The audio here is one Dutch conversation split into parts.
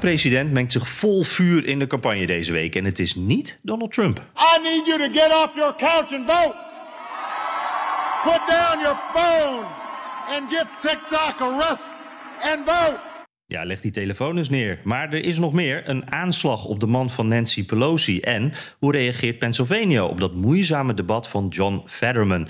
Oud-president mengt zich vol vuur in de campagne deze week. En het is niet Donald Trump. I need you to get off your couch and vote. Put down your phone and give TikTok a rest and vote. Ja, leg die telefoon eens neer. Maar er is nog meer. Een aanslag op de man van Nancy Pelosi. En hoe reageert Pennsylvania op dat moeizame debat van John Fetterman?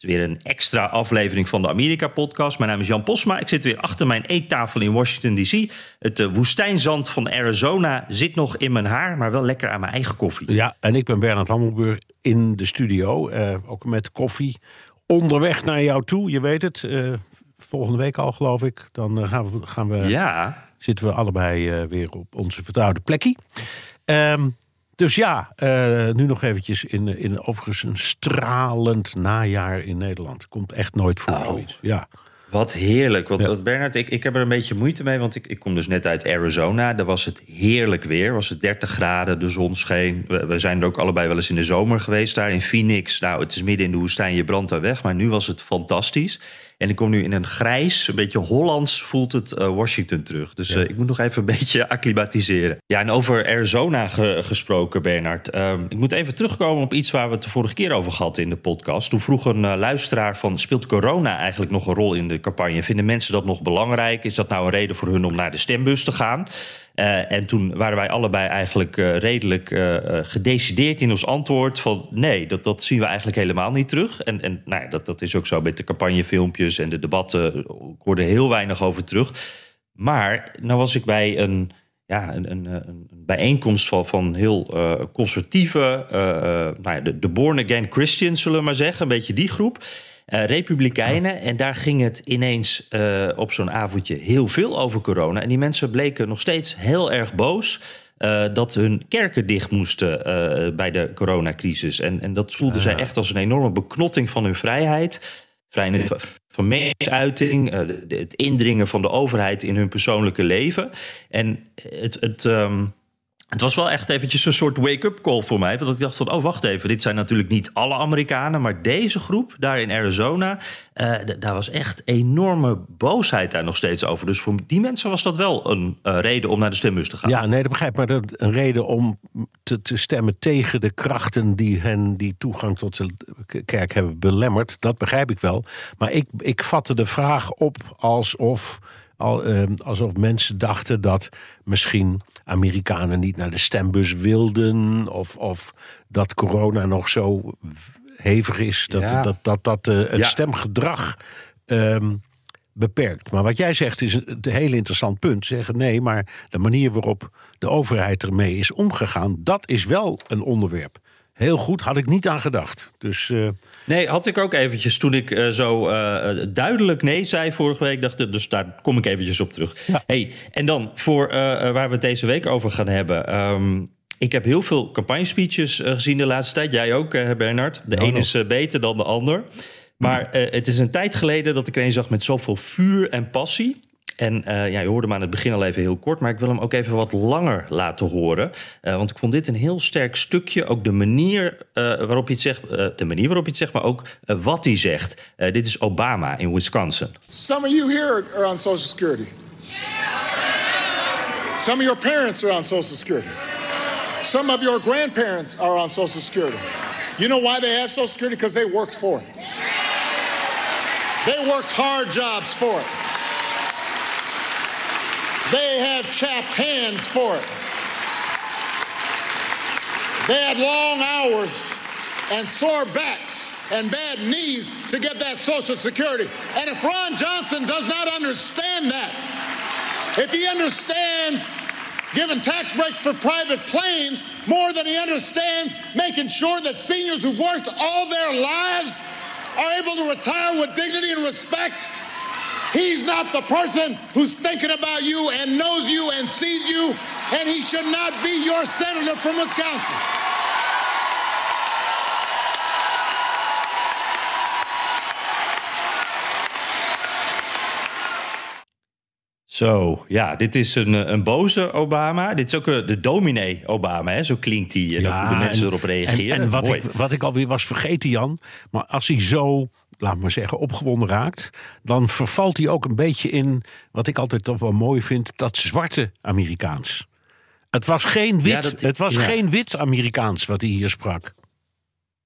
Het is weer een extra aflevering van de Amerika-podcast. Mijn naam is Jan Posma. Ik zit weer achter mijn eettafel in Washington, D.C. Het uh, woestijnzand van Arizona zit nog in mijn haar, maar wel lekker aan mijn eigen koffie. Ja, en ik ben Bernard Hammelburg in de studio. Uh, ook met koffie. Onderweg naar jou toe, je weet het. Uh, volgende week al, geloof ik. Dan gaan we, gaan we, ja. zitten we allebei weer op onze vertrouwde plekje. Um, dus ja, uh, nu nog eventjes in, in overigens een stralend najaar in Nederland. Komt echt nooit voor oh, zoiets. Ja. Wat heerlijk. Want, ja. Bernard, ik, ik heb er een beetje moeite mee. Want ik, ik kom dus net uit Arizona. Daar was het heerlijk weer. Was het 30 graden, de zon scheen. We, we, zijn er ook allebei wel eens in de zomer geweest daar in Phoenix. Nou, het is midden in de woestijn, je brandt daar weg. Maar nu was het fantastisch. En ik kom nu in een grijs, een beetje Hollands voelt het uh, Washington terug. Dus ja. uh, ik moet nog even een beetje acclimatiseren. Ja, en over Arizona ge gesproken, Bernard. Um, ik moet even terugkomen op iets waar we het de vorige keer over hadden in de podcast. Toen vroeg een uh, luisteraar van, speelt corona eigenlijk nog een rol in de campagne? Vinden mensen dat nog belangrijk? Is dat nou een reden voor hun om naar de stembus te gaan? Uh, en toen waren wij allebei eigenlijk uh, redelijk uh, gedecideerd in ons antwoord van nee, dat, dat zien we eigenlijk helemaal niet terug. En, en nou, dat, dat is ook zo met de campagnefilmpjes en de debatten. Ik hoorde heel weinig over terug. Maar nou was ik bij een, ja, een, een, een bijeenkomst van, van heel conservatieve, nou ja, de, de born again Christians zullen we maar zeggen, een beetje die groep. Uh, Republikeinen. En daar ging het ineens uh, op zo'n avondje heel veel over corona. En die mensen bleken nog steeds heel erg boos. Uh, dat hun kerken dicht moesten bij de coronacrisis. En, en dat voelden zij echt als een enorme beknotting van hun vrijheid. Vrijheid van meningsuiting, het indringen van de overheid in hun persoonlijke leven. En het. het um, het was wel echt eventjes een soort wake-up call voor mij. Want ik dacht van, oh wacht even, dit zijn natuurlijk niet alle Amerikanen... maar deze groep daar in Arizona, uh, daar was echt enorme boosheid daar nog steeds over. Dus voor die mensen was dat wel een uh, reden om naar de stembus te gaan. Ja, nee, dat begrijp ik. Maar dat een reden om te, te stemmen tegen de krachten... die hen die toegang tot de kerk hebben belemmerd, dat begrijp ik wel. Maar ik, ik vatte de vraag op alsof... Al, uh, alsof mensen dachten dat misschien Amerikanen niet naar de stembus wilden. Of, of dat corona nog zo hevig is dat ja. dat, dat, dat uh, het ja. stemgedrag um, beperkt. Maar wat jij zegt is een heel interessant punt. Zeggen nee, maar de manier waarop de overheid ermee is omgegaan, dat is wel een onderwerp. Heel goed, had ik niet aan gedacht. Dus, uh... Nee, had ik ook eventjes toen ik uh, zo uh, duidelijk nee zei vorige week. Dacht, dus daar kom ik eventjes op terug. Ja. Hey, en dan voor waar we het deze week over gaan hebben. Um, ik heb heel veel campagnespeeches gezien de laatste tijd. Jij ook, Bernard. De Ja, een nog. is beter dan de ander. Maar het is een tijd geleden dat ik er een zag met zoveel vuur en passie. En uh, ja, je hoorde hem aan het begin al even heel kort, maar ik wil hem ook even wat langer laten horen. Uh, want ik vond dit een heel sterk stukje. Ook de manier uh, waarop hij het zegt, de manier waarop hij het zegt, maar ook wat hij zegt. dit is Obama in Wisconsin. Some of you here are on Social Security. Some of your parents are on Social Security. Some of your grandparents are on Social Security. You know why they have Social Security? Because they worked for it. They worked hard jobs for it. They have chapped hands for it. They had long hours and sore backs and bad knees to get that Social Security. And if Ron Johnson does not understand that, if he understands giving tax breaks for private planes more than he understands making sure that seniors who've worked all their lives are able to retire with dignity and respect. He's not the person who's thinking about you and knows you and sees you, and he should not be your senator from Wisconsin. Zo, ja, dit is een, eh, een boze Obama. Dit is ook eh, de dominee Obama, hè? zo klinkt hij. En ja, hoe de mensen erop reageren. En, en wat, ik, wat ik alweer was vergeten, Jan. Maar als hij zo, laat maar zeggen, opgewonden raakt... dan vervalt hij ook een beetje in, wat ik altijd toch wel mooi vind... dat zwarte Amerikaans. Het was geen wit, het was geen wit Amerikaans wat hij hier sprak.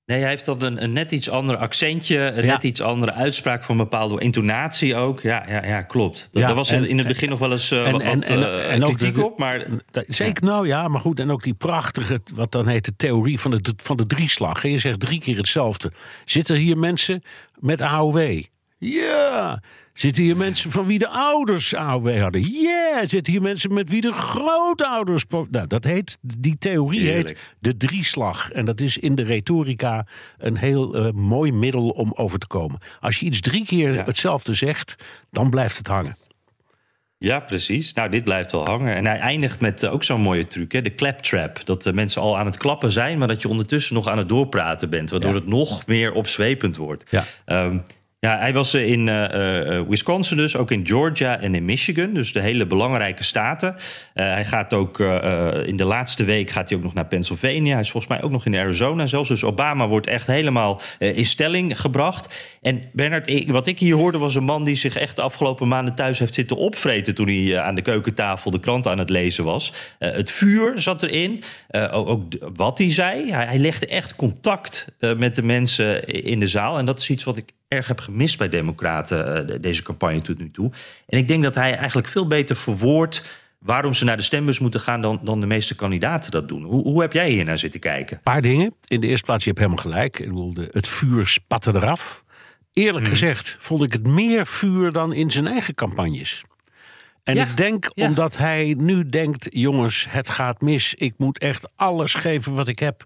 Nee, hij heeft dan een, een, net iets ander accentje, een net iets andere uitspraak van een bepaalde intonatie ook. Ja, ja, ja klopt. Dat, daar was in het begin nog wel eens uh, en, wat, en, en, uh, kritiek op, maar... Zeker, nou ja, maar goed. En ook die prachtige, wat dan heet de theorie van de, van de drieslag. Je zegt drie keer hetzelfde. Zitten hier mensen met AOW? Ja. Zitten hier mensen van wie de ouders AOW hadden? Ja, yeah. zitten hier mensen met wie de grootouders. Nou, dat heet, die theorie heet de drieslag. En dat is in de retorica een heel uh, mooi middel om over te komen. Als je iets drie keer hetzelfde zegt, dan blijft het hangen. Ja, precies. Nou, dit blijft wel hangen. En hij eindigt met uh, ook zo'n mooie truc, hè? de claptrap. Dat de mensen al aan het klappen zijn, maar dat je ondertussen nog aan het doorpraten bent. Waardoor ja. het nog meer opzwepend wordt. Ja. Um, ja, hij was in uh, Wisconsin dus, ook in Georgia en in Michigan. Dus de hele belangrijke staten. Hij gaat ook in de laatste week gaat hij ook nog naar Pennsylvania. Hij is volgens mij ook nog in Arizona zelfs. Dus Obama wordt echt helemaal in stelling gebracht. En Bernard, wat ik hier hoorde was een man die zich echt de afgelopen maanden thuis heeft zitten opvreten... toen hij aan de keukentafel de krant aan het lezen was. het vuur zat erin. Ook, ook, wat hij zei. Hij, hij legde echt contact met de mensen in de zaal. En dat is iets wat ik erg heb gemist bij Democraten uh, deze campagne tot nu toe. En ik denk dat hij eigenlijk veel beter verwoordt waarom ze naar de stembus moeten gaan dan, dan de meeste kandidaten dat doen. Hoe, hoe heb jij hier naar zitten kijken? Een paar dingen. In de eerste plaats, je hebt helemaal gelijk. Ik bedoel, de, het vuur spatte eraf. Eerlijk hmm. gezegd vond ik het meer vuur dan in zijn eigen campagnes. En ik denk omdat hij nu denkt: jongens, het gaat mis. Ik moet echt alles geven wat ik heb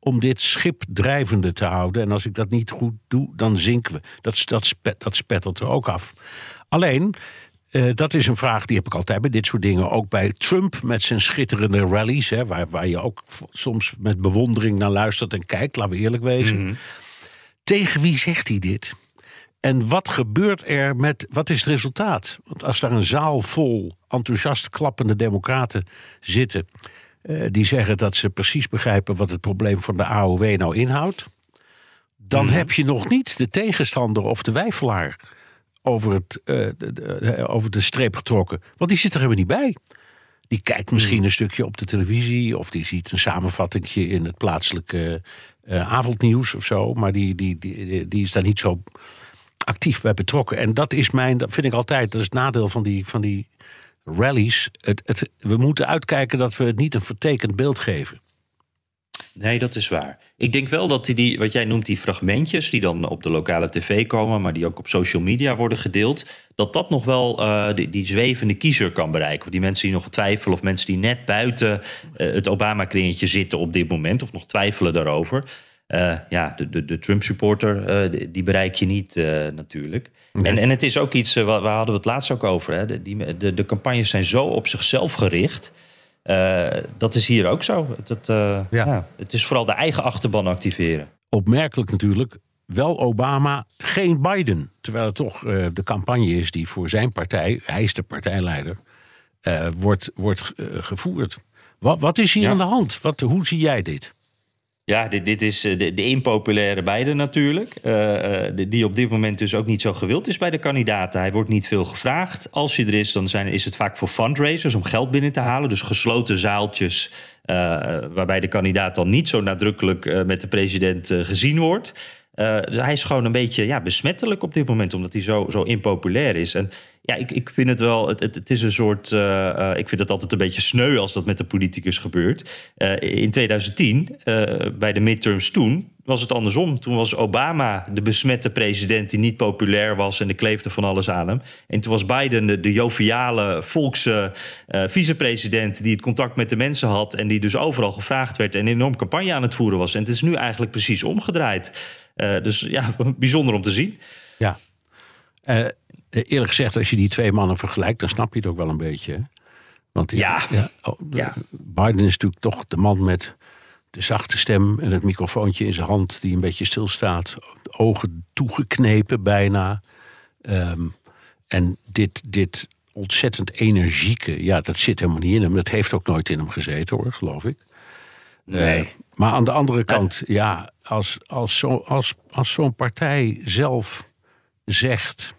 om dit schip drijvende te houden. En als ik dat niet goed doe, dan zinken we. Dat, dat, dat spettert er ook af. Alleen, uh, dat is een vraag die heb ik altijd bij dit soort dingen. Ook bij Trump met zijn schitterende rallies. Hè, waar, waar je ook soms met bewondering naar luistert en kijkt, laten we eerlijk wezen. Mhm. Tegen wie zegt hij dit? En wat gebeurt er met. Wat is het resultaat? Want als daar een zaal vol enthousiast klappende democraten zitten. Uh, die zeggen dat ze precies begrijpen wat het probleem van de AOW nou inhoudt. Dan mm. heb je nog niet de tegenstander of de wijfelaar over, het, uh, de, de, over de streep getrokken. Want die zit er helemaal niet bij. Die kijkt misschien mm. een stukje op de televisie. of die ziet een samenvatting in het plaatselijke uh, avondnieuws of zo. Maar die, die, die, die is daar niet zo actief bij betrokken. En dat is mijn, dat vind ik altijd, dat is het nadeel van die, van die rallies. Het, het, we moeten uitkijken dat we het niet een vertekend beeld geven. Nee, dat is waar. Ik denk wel dat die, wat jij noemt, die fragmentjes die dan op de lokale tv komen, maar die ook op social media worden gedeeld, dat dat nog wel uh, die, die, zwevende kiezer kan bereiken. Die mensen die nog twijfelen of mensen die net buiten uh, het Obama-kringetje zitten op dit moment of nog twijfelen daarover. Uh, ja, de, de, de Trump-supporter, die, die, bereik je niet natuurlijk. En, en het is ook iets, waar, hadden we het laatst ook over. Hè? De, die, de, de campagnes zijn zo op zichzelf gericht. Dat is hier ook zo. Dat, ja. ja. het is vooral de eigen achterban activeren. Opmerkelijk natuurlijk. Wel Obama, geen Biden. Terwijl het toch de campagne is die voor zijn partij, hij is de partijleider, wordt, wordt gevoerd. Wat, wat is hier ja. aan de hand? Wat, hoe zie jij dit? Ja, dit, dit is eh, de, de impopulaire beide natuurlijk. Uh, die op dit moment dus ook niet zo gewild is bij de kandidaten. Hij wordt niet veel gevraagd. Als hij er is, dan zijn, is het vaak voor fundraisers om geld binnen te halen. Dus gesloten zaaltjes waarbij de kandidaat dan niet zo nadrukkelijk met de president gezien wordt. Dus hij is gewoon een beetje ja, besmettelijk op dit moment, omdat hij zo, zo impopulair is. En ja, ik, ik vind het wel, het, het, is een soort, ik vind het altijd een beetje sneu als dat met de politicus gebeurt. in 2010, bij de midterms toen, was het andersom. Toen was Obama de besmette president die niet populair was en de kleefde van alles aan hem. En toen was Biden de, joviale volkse uh, vicepresident die het contact met de mensen had en die dus overal gevraagd werd en een enorm campagne aan het voeren was. En het is nu eigenlijk precies omgedraaid. Uh, dus ja, bijzonder om te zien. Ja. Uh, eerlijk gezegd, als je die twee mannen vergelijkt, dan snap je het ook wel een beetje. Want ja, ja, oh, ja. Biden is natuurlijk toch de man met de zachte stem en het microfoontje in zijn hand die een beetje stilstaat. Ogen toegeknepen bijna. Um, en dit, dit ontzettend energieke, ja, dat zit helemaal niet in hem. Dat heeft ook nooit in hem gezeten hoor, geloof ik. Nee. Uh, maar aan de andere kant, ja, als, als, zo, als, als zo'n partij zelf zegt.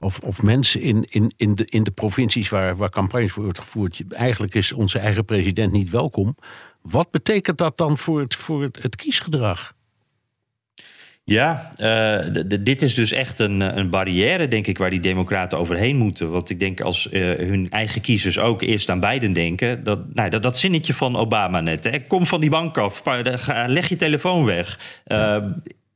Of, of mensen in, in, in, de, in de provincies waar, waar campagnes worden gevoerd. Eigenlijk is onze eigen president niet welkom. Wat betekent dat dan voor het, voor het, het kiesgedrag? Ja, uh, dit is dus echt een, een barrière, denk ik, waar die democraten overheen moeten. Want ik denk als uh, hun eigen kiezers ook eerst aan Biden denken... dat, nou, dat, zinnetje van Obama net, hè, kom van die bank af, leg je telefoon weg...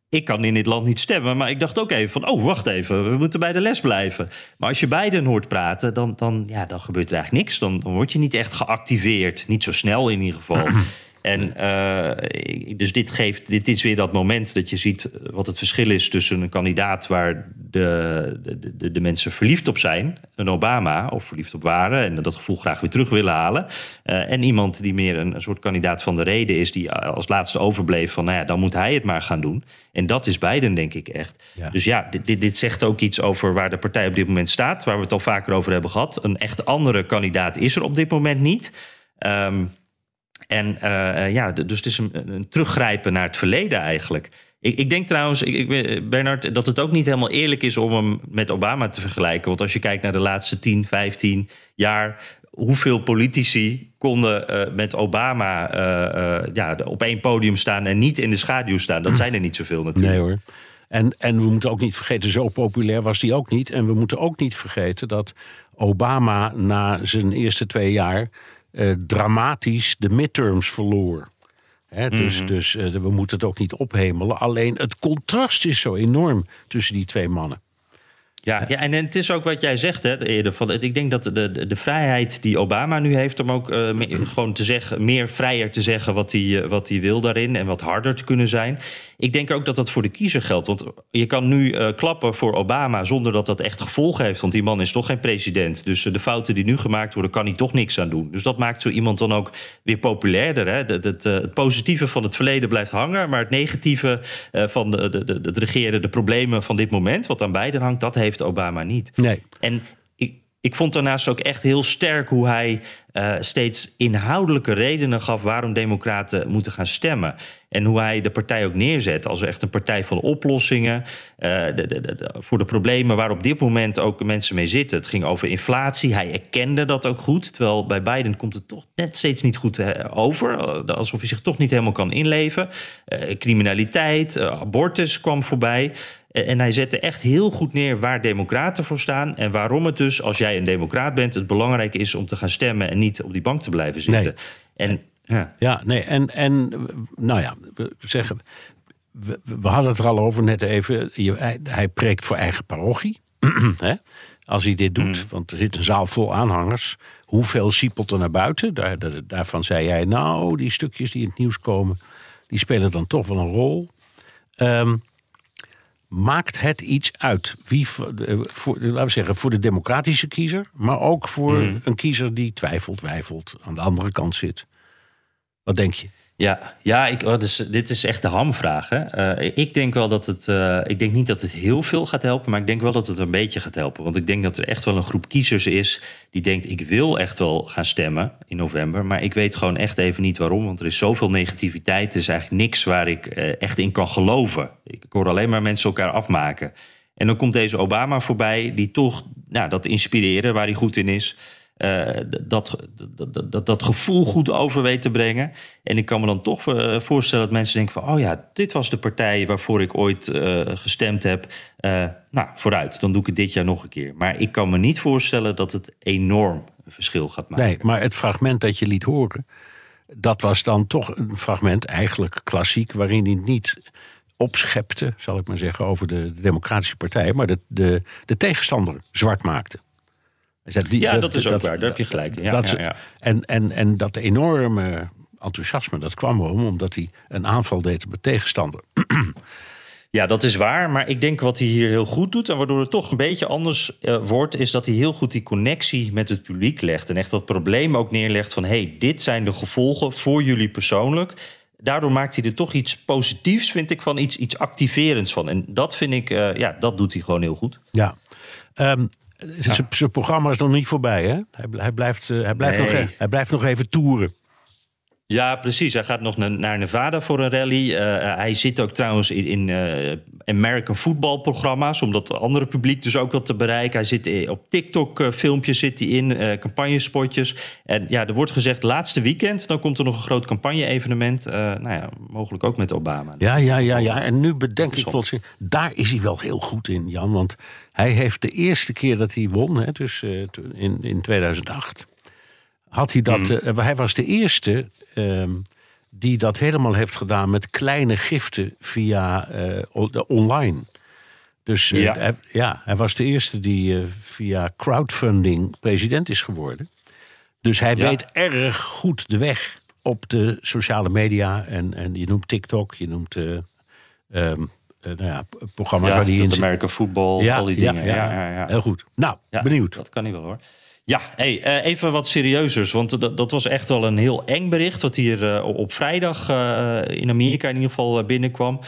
Ik kan in dit land niet stemmen, maar ik dacht ook even van... oh, wacht even, we moeten bij de les blijven. Maar als je Biden hoort praten, dan, dan, ja, dan gebeurt er eigenlijk niks. Dan, dan word je niet echt geactiveerd. Niet zo snel in ieder geval. En uh, dus dit, geeft, dit is weer dat moment dat je ziet wat het verschil is tussen een kandidaat waar de, de, de, de, mensen verliefd op zijn, een Obama, of verliefd op waren en dat gevoel graag weer terug willen halen. Uh, en iemand die meer een, een, soort kandidaat van de reden is, die als laatste overbleef van, nou ja, dan moet hij het maar gaan doen. En dat is Biden, denk ik echt. Ja. Dus ja, dit, dit, dit zegt ook iets over waar de partij op dit moment staat, waar we het al vaker over hebben gehad. Een echt andere kandidaat is er op dit moment niet. Um, en uh, ja, dus het is een, een, teruggrijpen naar het verleden eigenlijk. Ik, ik denk trouwens, ik, ik, Bernard, dat het ook niet helemaal eerlijk is om hem met Obama te vergelijken. Want als je kijkt naar de laatste 10, 15 jaar, hoeveel politici konden met Obama ja, op één podium staan en niet in de schaduw staan? Dat zijn er niet zoveel natuurlijk. Nee hoor. En, en we moeten ook niet vergeten, zo populair was die ook niet. En we moeten ook niet vergeten dat Obama na zijn eerste twee jaar uh, dramatisch de midterms verloor. dus mm dus uh, we moeten het ook niet ophemelen. Alleen het contrast is zo enorm tussen die twee mannen. Ja, ja, en het is ook wat jij zegt, hè, eerder. Van, ik denk dat de, de, de vrijheid die Obama nu heeft om ook uh, gewoon te zeggen, meer vrijer te zeggen wat hij, wat hij wil daarin en wat harder te kunnen zijn. Ik denk ook dat dat voor de kiezer geldt. Want je kan nu uh, klappen voor Obama zonder dat dat echt gevolgen heeft. Want die man is toch geen president. Dus de fouten die nu gemaakt worden, kan hij toch niks aan doen. Dus dat maakt zo iemand dan ook weer populairder. Hè? Dat, het positieve van het verleden blijft hangen. Maar het negatieve van de, de, de, het regeren, de problemen van dit moment, wat aan beiden hangt, dat heeft Obama niet. Nee. En ik vond daarnaast ook echt heel sterk hoe hij uh, steeds inhoudelijke redenen gaf waarom democraten moeten gaan stemmen. En hoe hij de partij ook neerzet als echt een partij van oplossingen uh, de, de, de, voor de problemen waar op dit moment ook mensen mee zitten. Het ging over inflatie. Hij erkende dat ook goed. Terwijl bij Biden komt het toch net steeds niet goed eh, over. Alsof hij zich toch niet helemaal kan inleven. Uh, criminaliteit, abortus kwam voorbij. En hij zette echt heel goed neer waar democraten voor staan. En waarom het dus, als jij een democraat bent, het belangrijk is om te gaan stemmen en niet op die bank te blijven zitten. Nee. En, ja. ja, nee, en, en nou ja, we zeggen. We, we hadden het er al over net even. hij, hij preekt voor eigen parochie. hè? Als hij dit doet, hmm. want er zit een zaal vol aanhangers. Hoeveel siepelt er naar buiten? Daar, daar, daarvan zei jij, nou, die stukjes die in het nieuws komen, die spelen dan toch wel een rol. Um, maakt het iets uit? Wie, eh, voor, laten we zeggen, voor de democratische kiezer, maar ook voor mhm. een kiezer die twijfelt, twijfelt, aan de andere kant zit. Wat denk je? Ja, ja ik, oh, dus, dit is echt de hamvraag. Hè? Uh, ik denk wel dat het. Uh, ik denk niet dat het heel veel gaat helpen, maar ik denk wel dat het een beetje gaat helpen. Want ik denk dat er echt wel een groep kiezers is die denkt: ik wil echt wel gaan stemmen in november, maar ik weet gewoon echt even niet waarom. Want er is zoveel negativiteit. Er is eigenlijk niks waar ik echt in kan geloven. Ik hoor alleen maar mensen elkaar afmaken. En dan komt deze Obama voorbij, die toch nou, dat inspireren waar hij goed in is. Dat, dat, dat, dat, gevoel goed over weet te brengen. En ik kan me dan toch voorstellen dat mensen denken van... oh ja, dit was de partij waarvoor ik ooit gestemd heb. nou, vooruit, dan doe ik het dit jaar nog een keer. Maar ik kan me niet voorstellen dat het enorm verschil gaat maken. Nee, maar het fragment dat je liet horen... dat was dan toch een fragment, eigenlijk klassiek... waarin hij niet opschepte, zal ik maar zeggen, over de, Democratische Partij, maar de, de tegenstander zwart maakte. Die, ja, dat, is ook waar, daar heb je gelijk. Ja, ja, ja. En, en, en dat enorme enthousiasme, dat kwam om omdat hij een aanval deed op de tegenstander. Ja, dat is waar. Maar ik denk wat hij hier heel goed doet... en waardoor het toch een beetje anders uh, wordt... is dat hij heel goed die connectie met het publiek legt. En echt dat probleem ook neerlegt van... hé, hey, dit zijn de gevolgen voor jullie persoonlijk daardoor maakt hij er toch iets positiefs, vind ik, van iets, iets activerends van. En dat vind ik, uh, ja, dat doet hij gewoon heel goed. Ja. Um, Zijn programma is nog niet voorbij, hè? Hij, hij blijft, uh, hij, blijft nog, e- hij blijft nog even toeren. Ja, precies. Hij gaat nog naar Nevada voor een rally. Uh, hij zit ook trouwens in, in uh, American voetbalprogramma's, om dat andere publiek dus ook wat te bereiken. Hij zit op TikTok-filmpjes zit hij in, uh, campagnespotjes. En ja, er wordt gezegd, laatste weekend, dan komt er nog een groot campagne-evenement. nou ja, mogelijk ook met Obama. Ja, ja, ja, ja. En nu bedenk ik plotseling, daar is hij wel heel goed in, Jan. Want hij heeft de eerste keer dat hij won, hè, dus in, in 2008 had hij dat. Hmm. hij was de eerste Ehm, die dat helemaal heeft gedaan met kleine giften via uh, online. Dus uh, ja. Hij, ja. hij was de eerste die via crowdfunding president is geworden. Dus hij weet erg goed de weg op de sociale media. En, en je noemt TikTok, je noemt um, nou ja, programma's waar die in zit. Amerika voetbal, al die dingen. Ja, ja, Heel goed. Nou, benieuwd. Dat kan niet wel hoor. Ja, uh, even wat serieuzers. Want dat, dat was echt wel een heel eng bericht. wat hier uh, op vrijdag uh, in Amerika in ieder geval binnenkwam.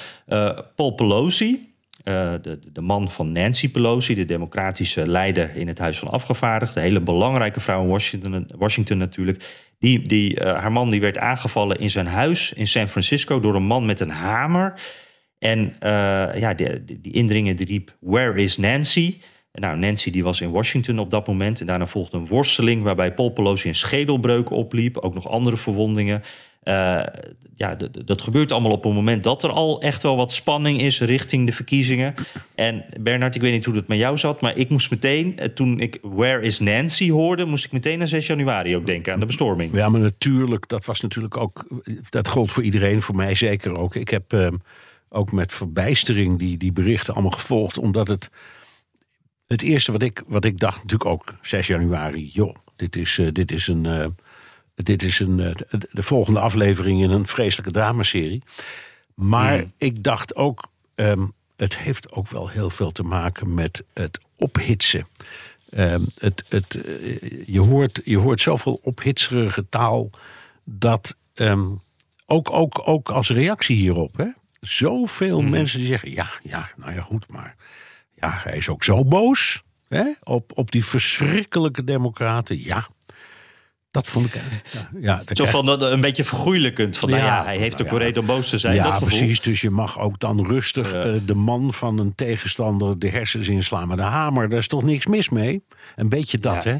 Paul Pelosi, de, de man van Nancy Pelosi, de democratische leider in het Huis van Afgevaardigden. Een hele belangrijke vrouw in Washington, Washington natuurlijk. Die, die, haar man die werd aangevallen in zijn huis in San Francisco door een man met een hamer. En ja, die, die indringer riep: Where is Nancy? Nou, Nancy die was in Washington op dat moment. En daarna volgde een worsteling waarbij Paul Pelosi een schedelbreuk opliep. Ook nog andere verwondingen. Uh, ja, dat gebeurt allemaal op een moment dat er al echt wel wat spanning is richting de verkiezingen. En Bernard, ik weet niet hoe het met jou zat, maar ik moest meteen, eh, toen ik Where is Nancy hoorde, moest ik meteen naar 6 januari ook denken aan de bestorming. Ja, maar natuurlijk, dat was natuurlijk ook, dat gold voor iedereen, voor mij zeker ook. Ik heb uh, ook met verbijstering die, die berichten allemaal gevolgd, omdat het het eerste wat ik, wat ik dacht, natuurlijk ook 6 januari, joh, dit is, uh, dit is een. Uh, dit is een, uh, de volgende aflevering in een vreselijke dramaserie. Maar mm. ik dacht ook, um, het heeft ook wel heel veel te maken met het ophitsen. Um, het, het, je, hoort, je hoort zoveel ophitserige taal dat um, ook, ook, ook als reactie hierop, hè, zoveel mm. mensen die zeggen: ja, ja, nou ja, goed, maar ja, hij is ook zo boos hè, op, op die verschrikkelijke democraten. Ja, dat vond ik. Ja, ja Zo van een beetje vergoeilijkend. Van, nou ja, hij heeft ook wel reden om boos te zijn. Ja, precies. Dus je mag ook dan rustig uh, de man van een tegenstander de hersens inslaan met de hamer. Daar is toch niks mis mee? Een beetje dat, hè?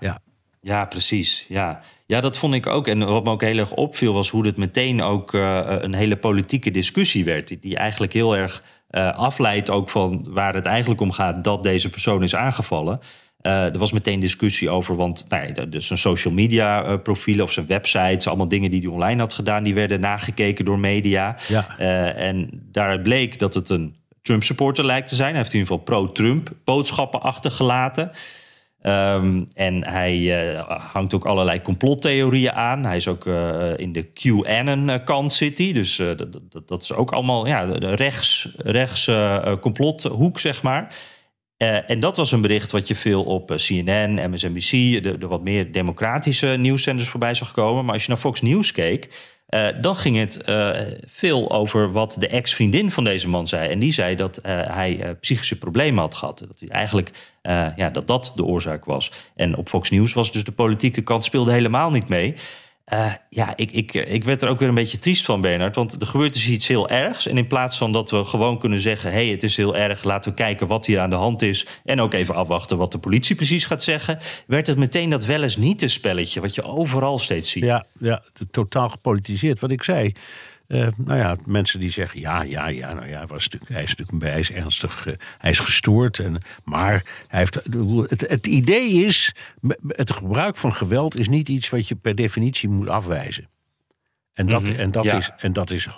Ja. Ja, precies. Ja. ja, dat vond ik ook. En wat me ook heel erg opviel was hoe het meteen ook uh, een hele politieke discussie werd. Die, die eigenlijk heel erg uh, afleidt ook van waar het eigenlijk om gaat dat deze persoon is aangevallen. Uh, er was meteen discussie over, want nou dus zijn social media uh, profielen of zijn websites, allemaal dingen die hij online had gedaan, die werden nagekeken door media. Ja. En daaruit bleek dat het een Trump supporter lijkt te zijn. Hij heeft in ieder geval pro-Trump boodschappen achtergelaten. Um, en hij uh, hangt ook allerlei complottheorieën aan. Hij is ook uh, in de QAnon-kant zit hij. Dus dat, dat, is ook allemaal ja, de rechts, rechts complothoek, zeg maar. en dat was een bericht wat je veel op CNN, MSNBC... De, de wat meer democratische nieuwszenders voorbij zag komen. Maar als je naar Fox News keek... Uh, dan ging het uh, veel over wat de ex-vriendin van deze man zei. En die zei dat uh, hij psychische problemen had gehad. Dat hij eigenlijk ja, dat dat de oorzaak was. En op Fox News was dus de politieke kant speelde helemaal niet mee. Uh, ja, ik, ik, ik werd er ook weer een beetje triest van, Bernard. Want er gebeurt dus iets heel ergs. En in plaats van dat we gewoon kunnen zeggen: hé, hey, het is heel erg, laten we kijken wat hier aan de hand is. En ook even afwachten wat de politie precies gaat zeggen. werd het meteen dat wel eens niet een spelletje, wat je overal steeds ziet. Ja, ja totaal gepolitiseerd. Wat ik zei. Uh, nou ja, mensen die zeggen: ja, ja, ja, nou ja, was natuurlijk, hij is natuurlijk hij is ernstig, uh, hij is gestoord. En, maar hij heeft, het, het idee is: het gebruik van geweld is niet iets wat je per definitie moet afwijzen. En dat, mm -hmm, en dat, ja. is, en dat is,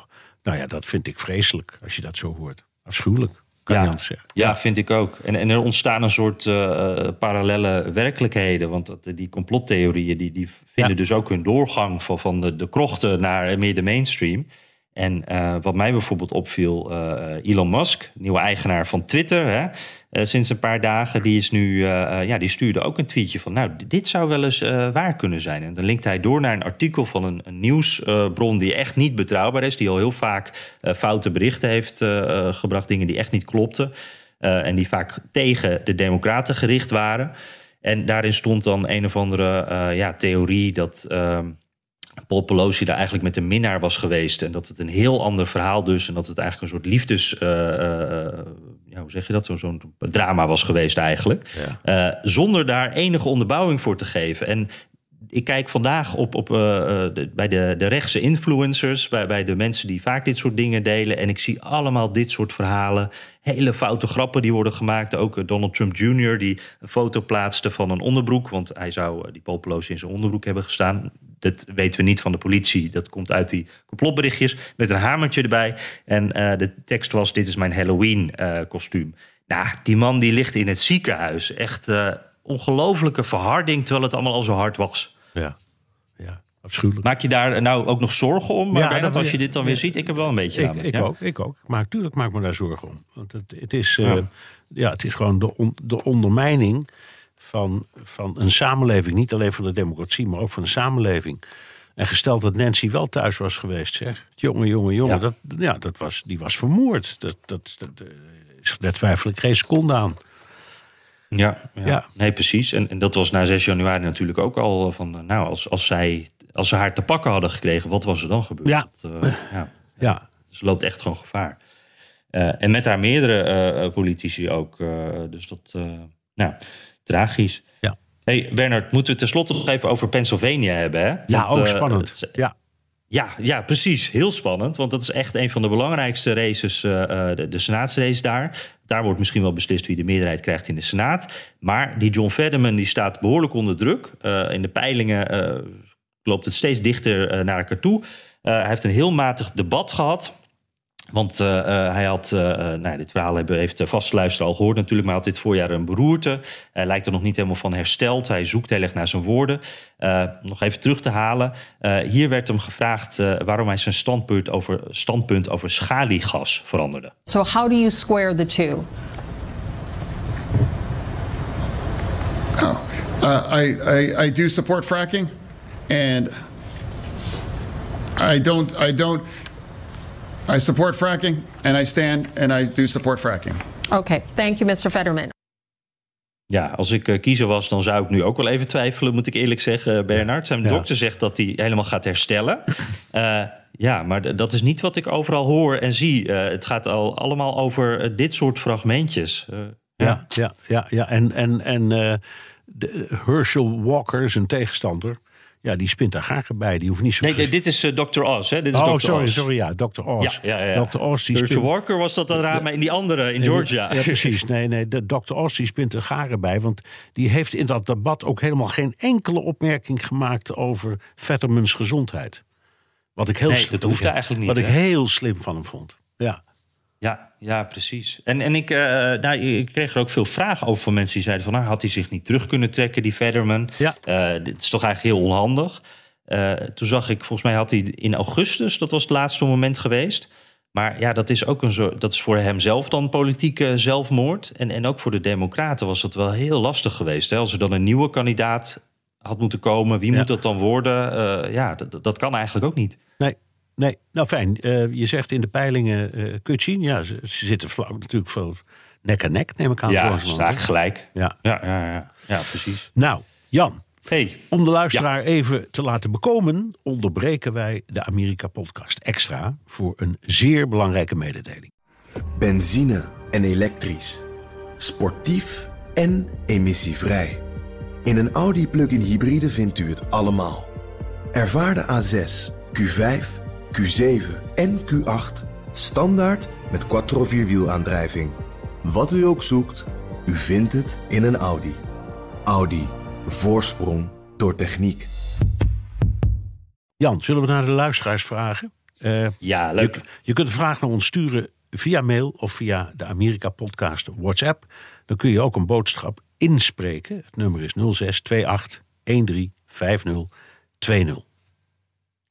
nou ja, dat vind ik vreselijk als je dat zo hoort. Afschuwelijk. Kan ja, ja, vind ik ook. En, en er ontstaan een soort uh, parallele werkelijkheden. Want dat, die complottheorieën die, die vinden ja. dus ook hun doorgang van, van de, de krochten naar meer de mainstream. En uh, wat mij bijvoorbeeld opviel, uh, Elon Musk, nieuwe eigenaar van Twitter, hè, uh, sinds een paar dagen, die, is nu, ja, die stuurde ook een tweetje van, nou, dit zou wel eens waar kunnen zijn. En dan linkt hij door naar een artikel van een, een nieuwsbron die echt niet betrouwbaar is, die al heel vaak foute berichten heeft gebracht, dingen die echt niet klopten en die vaak tegen de Democraten gericht waren. En daarin stond dan een of andere ja, theorie dat ehm, Paul Pelosi daar eigenlijk met een minnaar was geweest. En dat het een heel ander verhaal dus. En dat het eigenlijk een soort liefdes... Ja, hoe zeg je dat? Zo'n zo drama was geweest eigenlijk. Ja. Uh, zonder daar enige onderbouwing voor te geven. En ik kijk vandaag op, op, de, bij de, de rechtse influencers, bij, bij de mensen die vaak dit soort dingen delen. En ik zie allemaal dit soort verhalen. Hele foute grappen die worden gemaakt. Ook Donald Trump Jr. die een foto plaatste van een onderbroek. Want hij zou die Paul Pelosi in zijn onderbroek hebben gestaan dat weten we niet van de politie. Dat komt uit die complotberichtjes met een hamertje erbij. En uh, de tekst was: Dit is mijn Halloween-kostuum. Uh, nou, die man die ligt in het ziekenhuis. Echt uh, ongelofelijke verharding, terwijl het allemaal al zo hard was. Ja, ja. Afschuwelijk. Maak je daar nou ook nog zorgen om? Ja, dat, als je dit dan weer ziet, ik heb wel een beetje. Ik, ik ja. ook, ik ook. Maar natuurlijk maak me daar zorgen om. Want het, het is, ja. Uh, ja. het is gewoon de, on, de ondermijning van, van een samenleving. Niet alleen van de democratie, maar ook van de samenleving. En gesteld dat Nancy wel thuis was geweest, zeg. Jongen, jongen, jongen, ja. Dat, ja, dat was, die was vermoord. Dat, dat, dat, daar twijfel ik geen seconde aan. Ja, ja. ja. nee, precies. En, en, dat was na 6 januari natuurlijk ook al van... nou, als, als, zij, als ze haar te pakken hadden gekregen, wat was er dan gebeurd? Ja. Dat, uh, ja. ja. Ze loopt echt gewoon gevaar. Uh, en met haar meerdere uh, politici ook. dus dat, nou... Tragisch. Ja. Hey Bernard, moeten we tenslotte nog even over Pennsylvania hebben? Hè? Ja, want, ook spannend. Uh, ja. Ja, ja, precies. Heel spannend. Want dat is echt een van de belangrijkste races, uh, de, de senaatsrace daar. Daar wordt misschien wel beslist wie de meerderheid krijgt in de Senaat. Maar die John Fetterman die staat behoorlijk onder druk. Uh, in de peilingen loopt het steeds dichter naar elkaar toe. hij heeft een heel matig debat gehad. Want uh, uh, hij had, uh, nou, dit verhaal hebben, heeft de vaste luisteraar al gehoord natuurlijk, maar hij had dit voorjaar een beroerte. Hij lijkt er nog niet helemaal van hersteld. Hij zoekt heel erg naar zijn woorden. nog even terug te halen. hier werd hem gevraagd waarom hij zijn standpunt over, standpunt over schaliegas veranderde. So how do you square the two? Oh, I, I, I do support fracking, and I don't, I don't. I support fracking, and I stand and I do support fracking. Okay, thank you, Mr. Fetterman. Ja, als ik uh, kiezer was, dan zou ik nu ook wel even twijfelen, moet ik eerlijk zeggen, Bernard. Zijn Ja. dokter zegt dat hij helemaal gaat herstellen. Uh, ja, maar dat is niet wat ik overal hoor en zie. Uh, het gaat al allemaal over uh, dit soort fragmentjes. Uh, Ja, ja, ja, ja. En, en, en eh, de, Herschel Walker, zijn tegenstander, ja, die spint daar gaken bij. Die hoeft niet zo Nee, nee, dit is uh, Dr. Oz. Hè? Dit is Oh, Dr. sorry, Oz. sorry, ja, Dr. Oz. Ja, ja, ja. Dr. Oz, die spint... Walker was dat dan raar, maar in die andere, in Georgia. Ja, precies. Nee, nee, de Dr. Oz die spint er garen bij. Want die heeft in dat debat ook helemaal geen enkele opmerking gemaakt over Vettermans gezondheid. Wat ik heel Nee, slim- dat hoefde eigenlijk niet, Wat ik heel slim van hem vond. Ja. Ja, ja, precies. En, en ik, eh, nou, ik kreeg er ook veel vragen over van mensen die zeiden van... Nou, had hij zich niet terug kunnen trekken, die Fetterman? Ja. Eh, dit is toch eigenlijk heel onhandig. Eh, toen zag ik, volgens mij had hij in augustus... dat was het laatste moment geweest. Maar ja, dat is ook een zo, dat is voor hemzelf dan politieke zelfmoord. En, en ook voor de democraten was dat wel heel lastig geweest. Hè? Als er dan een nieuwe kandidaat had moeten komen... wie Ja. moet dat dan worden? Ja, dat, dat kan eigenlijk ook niet. Nee, nee. Nou fijn. Eh, je zegt in de peilingen eh kun je het zien. Ja, ze, ze zitten vlak natuurlijk veel nek aan nek, neem ik aan. Ja, eigenlijk gelijk. Ja. Ja, ja, ja, ja, precies. Nou, Jan. Hey. Om de luisteraar even te laten bekomen, onderbreken wij de Amerika-podcast extra voor een zeer belangrijke mededeling. Benzine en elektrisch. Sportief en emissievrij. In een Audi plug-in hybride vindt u het allemaal. Ervaar de A6, Q5, Q7 en Q8 standaard met quattro vierwielaandrijving. Wat u ook zoekt, u vindt het in een Audi. Audi. Voorsprong door techniek. Jan, zullen we naar de luisteraars vragen? Eh, Ja, leuk. Je, je kunt een vraag naar ons sturen via mail of via de Amerika Podcast WhatsApp. Dan kun je ook een boodschap inspreken. Het nummer is 0628 135020.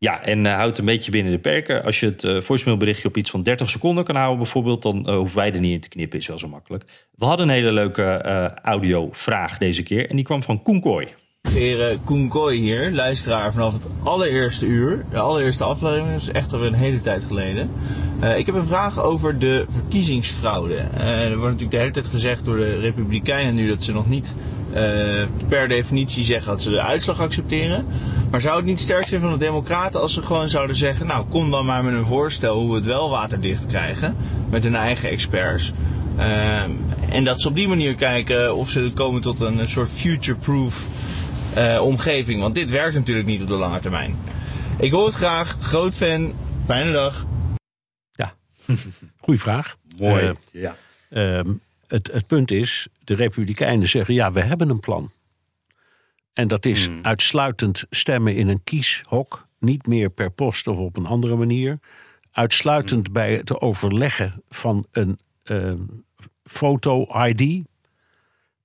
Ja, en uh, houd een beetje binnen de perken. Als je het uh, voicemailberichtje op iets van 30 seconden kan houden, bijvoorbeeld, dan uh, hoeven wij er niet in te knippen. Is wel zo makkelijk. We hadden een hele leuke audiovraag deze keer. En die kwam van Koen Kooi. Heren, Koen Kooi hier, luisteraar vanaf het allereerste uur. De allereerste aflevering, is echt alweer een hele tijd geleden. Uh, ik heb een vraag over de verkiezingsfraude. Uh, er wordt natuurlijk de hele tijd gezegd door de Republikeinen nu dat ze nog niet uh, per definitie zeggen dat ze de uitslag accepteren. Maar zou het niet sterk zijn van de Democraten als ze gewoon zouden zeggen: Nou, kom dan maar met een voorstel hoe we het wel waterdicht krijgen. Met hun eigen experts. en dat ze op die manier kijken of ze komen tot een soort future-proof uh, omgeving. Want dit werkt natuurlijk niet op de lange termijn. Ik hoor het graag. Groot fan. Fijne dag. Ja, goeie vraag. Mooi. Uh, ja. Uh, het, het punt is, de Republikeinen zeggen ja, we hebben een plan. En dat is Hmm. uitsluitend stemmen in een kieshok. Niet meer per post of op een andere manier. Uitsluitend Hmm. bij het overleggen van een ehm, foto-ID.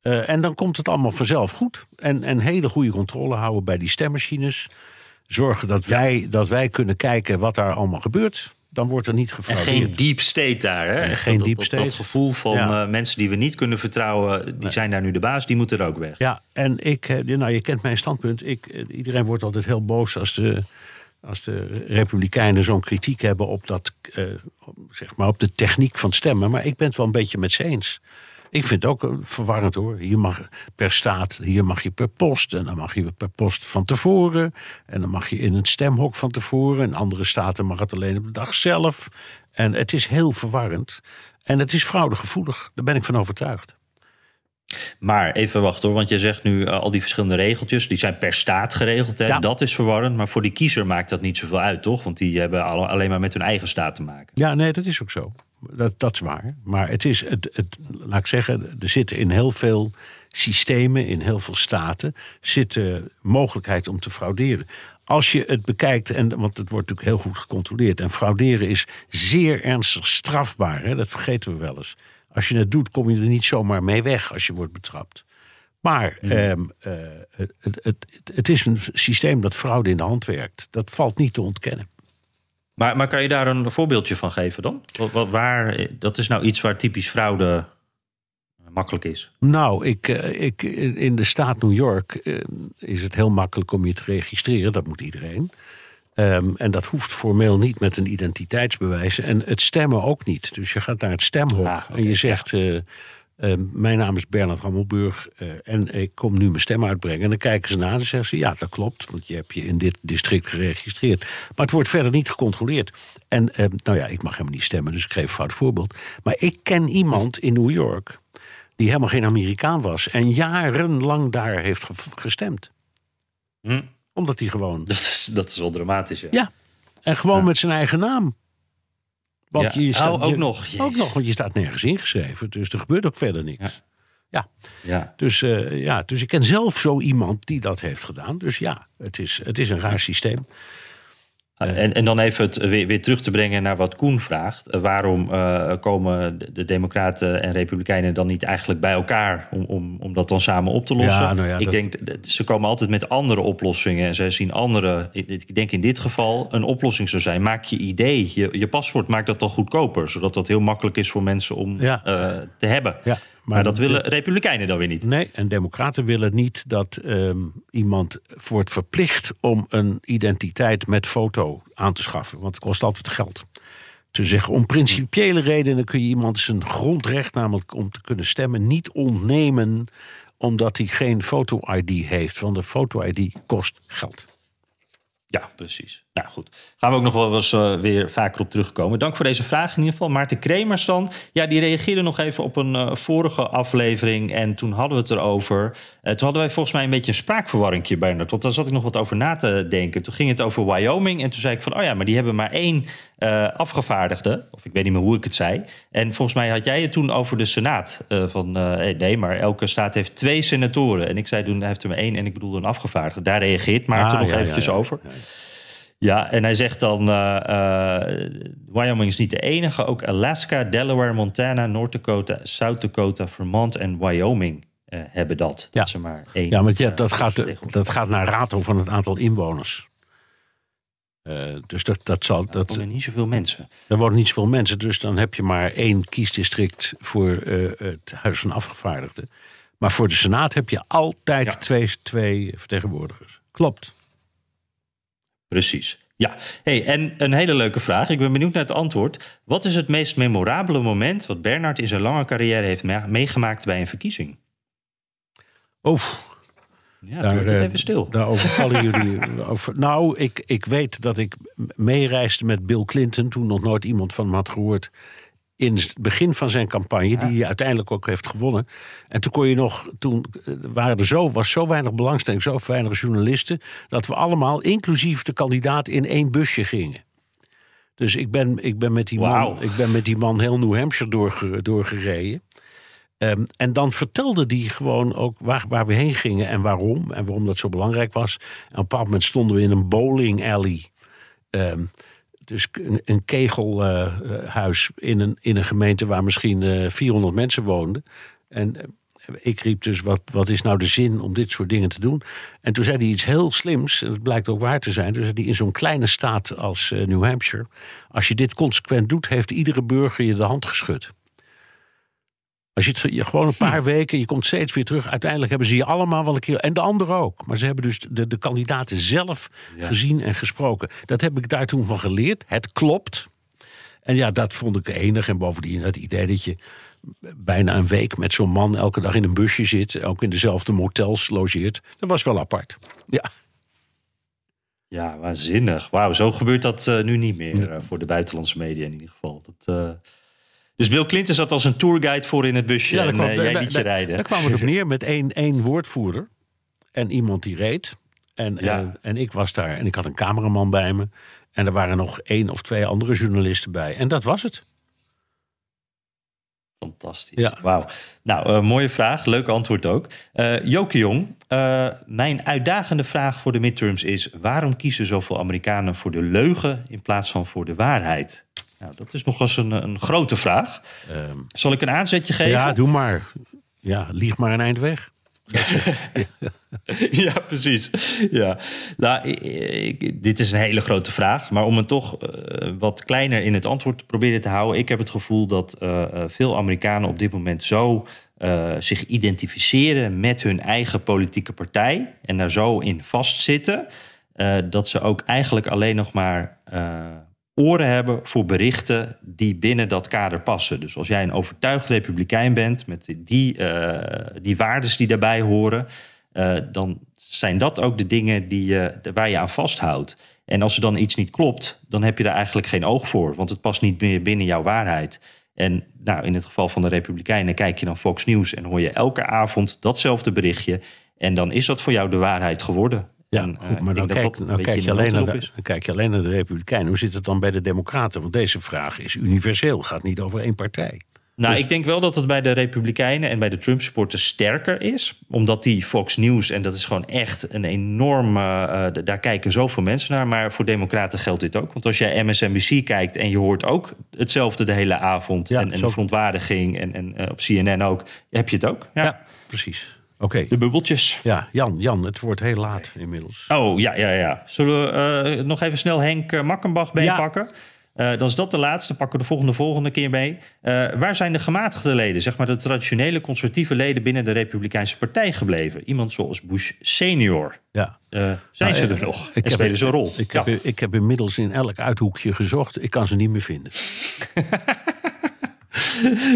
Uh, en dan komt het allemaal vanzelf goed. En, en hele goede controle houden bij die stemmachines. Zorgen dat, wij, dat wij kunnen kijken wat daar allemaal gebeurt. Dan wordt er niet En gefraudeerd. geen deep state daar. Hè? Geen dat, deep state. Dat gevoel van Ja. uh, mensen die we niet kunnen vertrouwen, die zijn daar nu de baas, die moeten er ook weg. Ja, en ik, eh, nou, je kent mijn standpunt. Ik, eh, iedereen wordt altijd heel boos als de, als de Republikeinen zo'n kritiek hebben op, dat, eh, zeg maar op de techniek van stemmen. Maar ik ben het wel een beetje met ze eens. Ik vind het ook eh, verwarrend hoor. Hier mag per staat, hier mag je per post. En dan mag je per post van tevoren. En dan mag je in het stemhok van tevoren. In andere staten mag het alleen op de dag zelf. En het is heel verwarrend. En het is fraudegevoelig. Daar ben ik van overtuigd. Maar even wachten hoor, want je zegt nu uh, al die verschillende regeltjes, die zijn per staat geregeld. Hè? Ja. Dat is verwarrend, maar voor die kiezer maakt dat niet zoveel uit, toch? Want die hebben alle- alleen maar met hun eigen staat te maken. Ja, nee, dat is ook zo. Dat, dat is waar. Maar het is, het, het, laat ik zeggen, er zitten in heel veel systemen, in heel veel staten, zitten mogelijkheid om te frauderen. Als je het bekijkt, en, want het wordt natuurlijk heel goed gecontroleerd, en frauderen is zeer ernstig strafbaar, hè, dat vergeten we wel eens. Als je het doet, kom je er niet zomaar mee weg als je wordt betrapt. Maar ehm, eh, het, het, het, het is een systeem dat fraude in de hand werkt. Dat valt niet te ontkennen. Maar, maar kan je daar een voorbeeldje van geven dan? Wat, waar, dat is nou iets waar typisch fraude makkelijk is. Nou, ik, eh, ik, in de staat New York eh, is het heel makkelijk om je te registreren. Dat moet iedereen. Ehm, en dat hoeft formeel niet met een identiteitsbewijs. En het stemmen ook niet. Dus je gaat naar het stemhok Ah, en je zegt... eh, eh, mijn naam is Bernard Hammelburg eh, en ik kom nu mijn stem uitbrengen. En dan kijken ze na en zeggen ze... ja, dat klopt, want je hebt je in dit district geregistreerd. Maar het wordt verder niet gecontroleerd. En eh, nou ja, ik mag helemaal niet stemmen, dus ik geef een fout voorbeeld. Maar ik ken iemand in New York die helemaal geen Amerikaan was... en jarenlang daar heeft ge- gestemd. Hm. Omdat hij gewoon... Dat is, dat is wel dramatisch, ja. Ja, en gewoon met zijn eigen naam. Want Ja. je staat, Oh, ook je- nog, Ook nog, want je staat nergens ingeschreven. Dus er gebeurt ook verder niks. Ja. Ja, ja. dus, eh, ja, dus ik ken zelf zo iemand die dat heeft gedaan. Dus ja, het is, het is een raar systeem. En, en dan even het weer, weer terug te brengen naar wat Koen vraagt. Eh, waarom eh, komen de, de Democraten en Republikeinen dan niet eigenlijk bij elkaar om, om, om dat dan samen op te lossen? Ja, nou ja, ik dat- denk, dat- ze komen altijd met andere oplossingen. En zij zien andere. Ik, denk in dit geval een oplossing zou zijn. Maak je idee, je, je paspoort maakt dat dan goedkoper. Zodat dat heel makkelijk is voor mensen om Ja. eh, te hebben. Ja, maar, dat willen Republikeinen dan weer niet. Nee, en democraten willen niet dat ehm, iemand wordt verplicht om een identiteit met foto aan te schaffen. Want het kost altijd geld. Te zeggen, om principiële redenen kun je iemand zijn grondrecht, namelijk om te kunnen stemmen, niet ontnemen omdat hij geen foto-ID heeft. Want de foto-ID kost geld. Ja, precies. Nou goed, gaan we ook nog wel eens uh, weer vaker op terugkomen. Dank voor deze vraag in ieder geval. Maarten Kremers dan, ja, die reageerde nog even op een uh, vorige aflevering. En toen hadden we het erover. Uh, toen hadden wij volgens mij een beetje een spraakverwarringje, Bernard. Want daar zat ik nog wat over na te denken. Toen ging het over Wyoming. En toen zei ik van, oh ja, maar die hebben maar één afgevaardigde. Of ik weet niet meer hoe ik het zei. En volgens mij had jij het toen over de Senaat. van, nee, maar elke staat heeft twee senatoren. En ik zei toen, hij heeft er maar één. En ik bedoelde een afgevaardigde. Daar reageert Maarten ah, nog ja, eventjes ja, ja, over. Ja, en hij zegt dan: uh, uh, Wyoming is niet de enige. Ook Alaska, Delaware, Montana, North Dakota, South Dakota, Vermont en Wyoming uh, hebben dat. dat ja. ze maar één. Ja, maar ja, dat, gaat, dat gaat naar rato van het aantal inwoners. dus dat, dat zal. Dat, er wonen niet zoveel mensen. Er wonen niet zoveel mensen, dus dan heb je maar één kiesdistrict voor het Huis van Afgevaardigden. Maar voor de Senaat heb je altijd ja. twee, twee vertegenwoordigers. Klopt. Precies. Ja, hey, en een hele leuke vraag. Ik ben benieuwd naar het antwoord. Wat is het meest memorabele moment wat Bernard in zijn lange carrière heeft meegemaakt bij een verkiezing? Oef. Ja, daar, het even stil. Daar overvallen jullie. Over. Nou, ik, ik weet dat ik meereisde met Bill Clinton, toen nog nooit iemand van hem had gehoord in het begin van zijn campagne, die hij uiteindelijk ook heeft gewonnen. En toen kon je nog, toen eh, waren er zo, was zo weinig belangstelling, zo weinig journalisten, dat we allemaal, inclusief de kandidaat, in één busje gingen. Dus ik ben, ik ben, met, die man, ik ben met die man heel New Hampshire doorge, doorgereden. Um, en dan vertelde die gewoon ook waar, waar we heen gingen en waarom. En waarom dat zo belangrijk was. En op een bepaald moment stonden we in een bowling alley. Um, dus een, een kegelhuis uh, in, een, in een gemeente waar misschien uh, 400 mensen woonden. En ik riep dus, wat, wat is nou de zin om dit soort dingen te doen? En toen zei hij iets heel slims, en dat blijkt ook waar te zijn. Dus hij in zo'n kleine staat als New Hampshire... als je dit consequent doet, heeft iedere burger je de hand geschud. Als je het je gewoon een paar weken, je komt steeds weer terug. Uiteindelijk hebben ze je allemaal wel een keer. En de anderen ook. Maar ze hebben dus de, de kandidaten zelf gezien en gesproken. Dat heb ik daar toen van geleerd. Het klopt. En ja, dat vond ik enig. En bovendien het idee dat je bijna een week met zo'n man elke dag in een busje zit. Ook in dezelfde motels logeert. Dat was wel apart. Ja. Ja, waanzinnig. Wauw, zo gebeurt dat uh, nu niet meer. Uh, voor de buitenlandse media in ieder geval. Dat. Uh... Dus Bill Clinton zat als een tourguide voor in het busje ja, en kwam, uh, jij liet je rijden. Daar kwam het op neer met één, één woordvoerder en iemand die reed. En, ja. en, en, ik was daar en ik had een cameraman bij me. En er waren nog één of twee andere journalisten bij. En dat was het. Fantastisch. Ja. Wauw. Nou, uh, mooie vraag. Leuk antwoord ook. Uh, Joke Jong, uh, mijn uitdagende vraag voor de midterms is... waarom kiezen zoveel Amerikanen voor de leugen in plaats van voor de waarheid? Nou, dat is nog eens een, een grote vraag. Um, Zal ik een aanzetje geven? Ja, doe maar. Ja, lieg maar een eind weg. ja, precies. Ja. Nou, ik, dit is een hele grote vraag. Maar om het toch uh, wat kleiner in het antwoord te proberen te houden. Ik heb het gevoel dat uh, veel Amerikanen op dit moment zo uh, zich identificeren met hun eigen politieke partij. En daar zo in vastzitten. dat ze ook eigenlijk alleen nog maar oren hebben voor berichten die binnen dat kader passen. Dus als jij een overtuigd republikein bent met die, uh, die waardes die daarbij horen, uh, dan zijn dat ook de dingen die, waar je aan vasthoudt. En als er dan iets niet klopt, dan heb je daar eigenlijk geen oog voor, want het past niet meer binnen jouw waarheid. En nou, in het geval van de Republikeinen kijk je dan Fox News en hoor je elke avond datzelfde berichtje. En dan is dat voor jou de waarheid geworden. Ja, en, goed, maar dan, kijk, dan, kijk je alleen naar de, dan kijk je alleen naar de Republikeinen. Hoe zit het dan bij de Democraten? Want deze vraag is universeel, gaat niet over één partij. Nou, dus... ik denk wel dat het bij de Republikeinen en bij de Trump-supporters sterker is. Omdat die Fox News, en dat is gewoon echt een enorme... Uh, daar kijken zoveel mensen naar. Maar voor democraten geldt dit ook. Want als jij MSNBC kijkt en je hoort ook hetzelfde de hele avond... Ja, en, en de verontwaardiging en, en uh, op CNN ook, heb je het ook. ja, ja precies. Okay. De bubbeltjes. Ja, Jan, Jan, het wordt heel laat inmiddels. Oh, ja, ja, ja. Zullen we uh, nog even snel Henk uh, Makkenbach meepakken? Ja. Uh, dan is dat de laatste. Pakken we de volgende volgende keer mee. waar zijn de gematigde leden, zeg maar de traditionele conservatieve leden binnen de Republikeinse Partij gebleven? Iemand zoals Bush senior. Ja. zijn nou, ze er nog? Ik en spelen ze een rol? Ik, ja. heb, ik heb inmiddels in elk uithoekje gezocht. Ik kan ze niet meer vinden.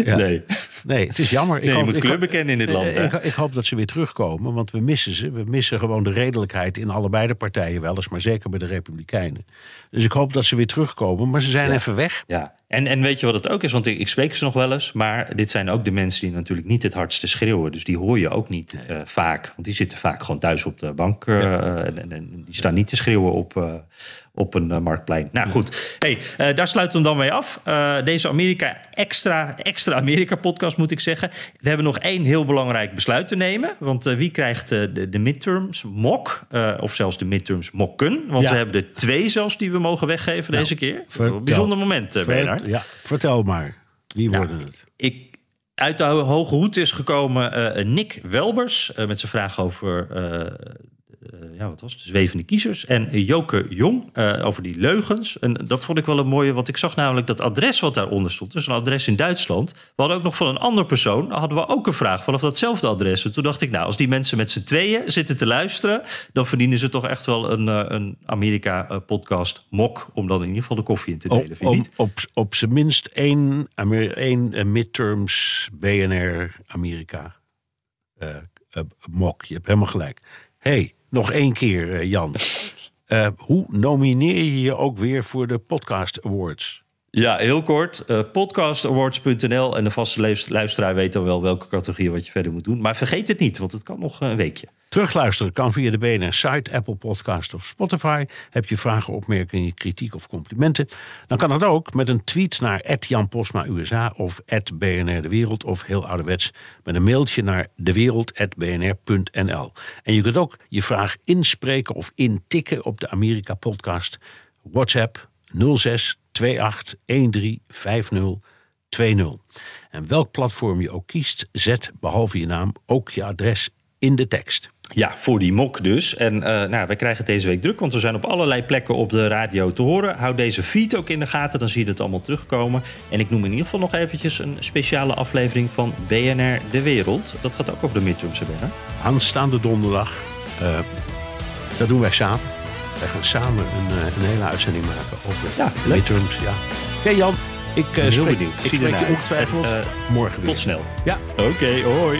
ja. Nee. Nee, het is jammer. Nee, je moet ik kleur hoop- bekennen in dit land, eh? Ik, ik hoop dat ze weer terugkomen, want we missen ze. We missen gewoon de redelijkheid in allebei de partijen wel eens, maar zeker bij de Republikeinen. Dus ik hoop dat ze weer terugkomen, maar ze zijn even weg. Ja, en, en weet je wat het ook is? Want ik, ik spreek ze nog wel eens. Maar dit zijn ook de mensen die natuurlijk niet het hardste schreeuwen. Dus die hoor je ook niet eh, vaak. Want die zitten vaak gewoon thuis op de bank. eh, en, en, en die staan niet te schreeuwen op, eh, op een eh, marktplein. Nou goed, hey, eh, daar sluiten we hem dan mee af. Eh, deze Amerika extra, extra Amerika podcast moet ik zeggen. We hebben nog één heel belangrijk besluit te nemen. Want eh, wie krijgt eh, de, de midterms mok? Eh, of zelfs de midterms mokken? Want Ja. we hebben er twee zelfs die we mogen weggeven deze keer. vertel. Bijzonder moment, eh, Ja, vertel maar. Wie Nou, worden het? Ik, uit de ho- hoge hoed is gekomen eh, Nick Welbers eh, met zijn vraag over eh, ja, wat was het? zwevende kiezers. En eh, Joke Jong eh, over die leugens. En dat vond ik wel een mooie, want ik zag namelijk dat adres wat daaronder stond. Dus een adres in Duitsland. We hadden ook nog van een ander persoon, hadden we ook een vraag vanaf datzelfde adres. En toen dacht ik, nou, als die mensen met z'n tweeën zitten te luisteren, dan verdienen ze toch echt wel een, eh, een Amerika-podcast mok. Om dan in ieder geval de koffie in te delen. Op, vind je op, niet? op, op zijn minst één, Amer- één eh, midterms BNR Amerika eh, eh, mok. Je hebt helemaal gelijk. hey, nog één keer, eh, Jan. Eh, hoe nomineer je je ook weer voor de Podcast Awards? Ja, heel kort. eh, podcastawards.nl en de vaste luister- luisteraar weet dan wel welke categorie wat je verder moet doen. Maar vergeet het niet, want het kan nog een weekje. Terugluisteren kan via de BNR-site, Apple Podcast of Spotify. Heb je vragen, opmerkingen, kritiek of complimenten? Dan kan dat ook met een tweet naar Jan Posma USA of BNR De Wereld of heel ouderwets met een mailtje naar dewereld.bnr.nl. En je kunt ook je vraag inspreken of intikken op de Amerika Podcast WhatsApp 06 28 13 50 20. En welk platform je ook kiest, zet behalve je naam ook je adres in de tekst. Ja, voor die mok dus. En eh nou, wij krijgen het deze week druk, want we zijn op allerlei plekken op de radio te horen. Houd deze feed ook in de gaten, dan zie je het allemaal terugkomen. En ik noem in ieder geval nog eventjes een speciale aflevering van BNR De Wereld. Dat gaat ook over de midterms, hè, Bernard? Aanstaande donderdag, eh, dat doen wij samen. Wij gaan samen een, eh, een hele uitzending maken over Ja, de midterms. Ja. Oké Jan, ik uh, heel spreek, benieuwd. ik Zie spreek je ongetwijfeld En, morgen weer. Tot snel. Ja. Oké, hoi.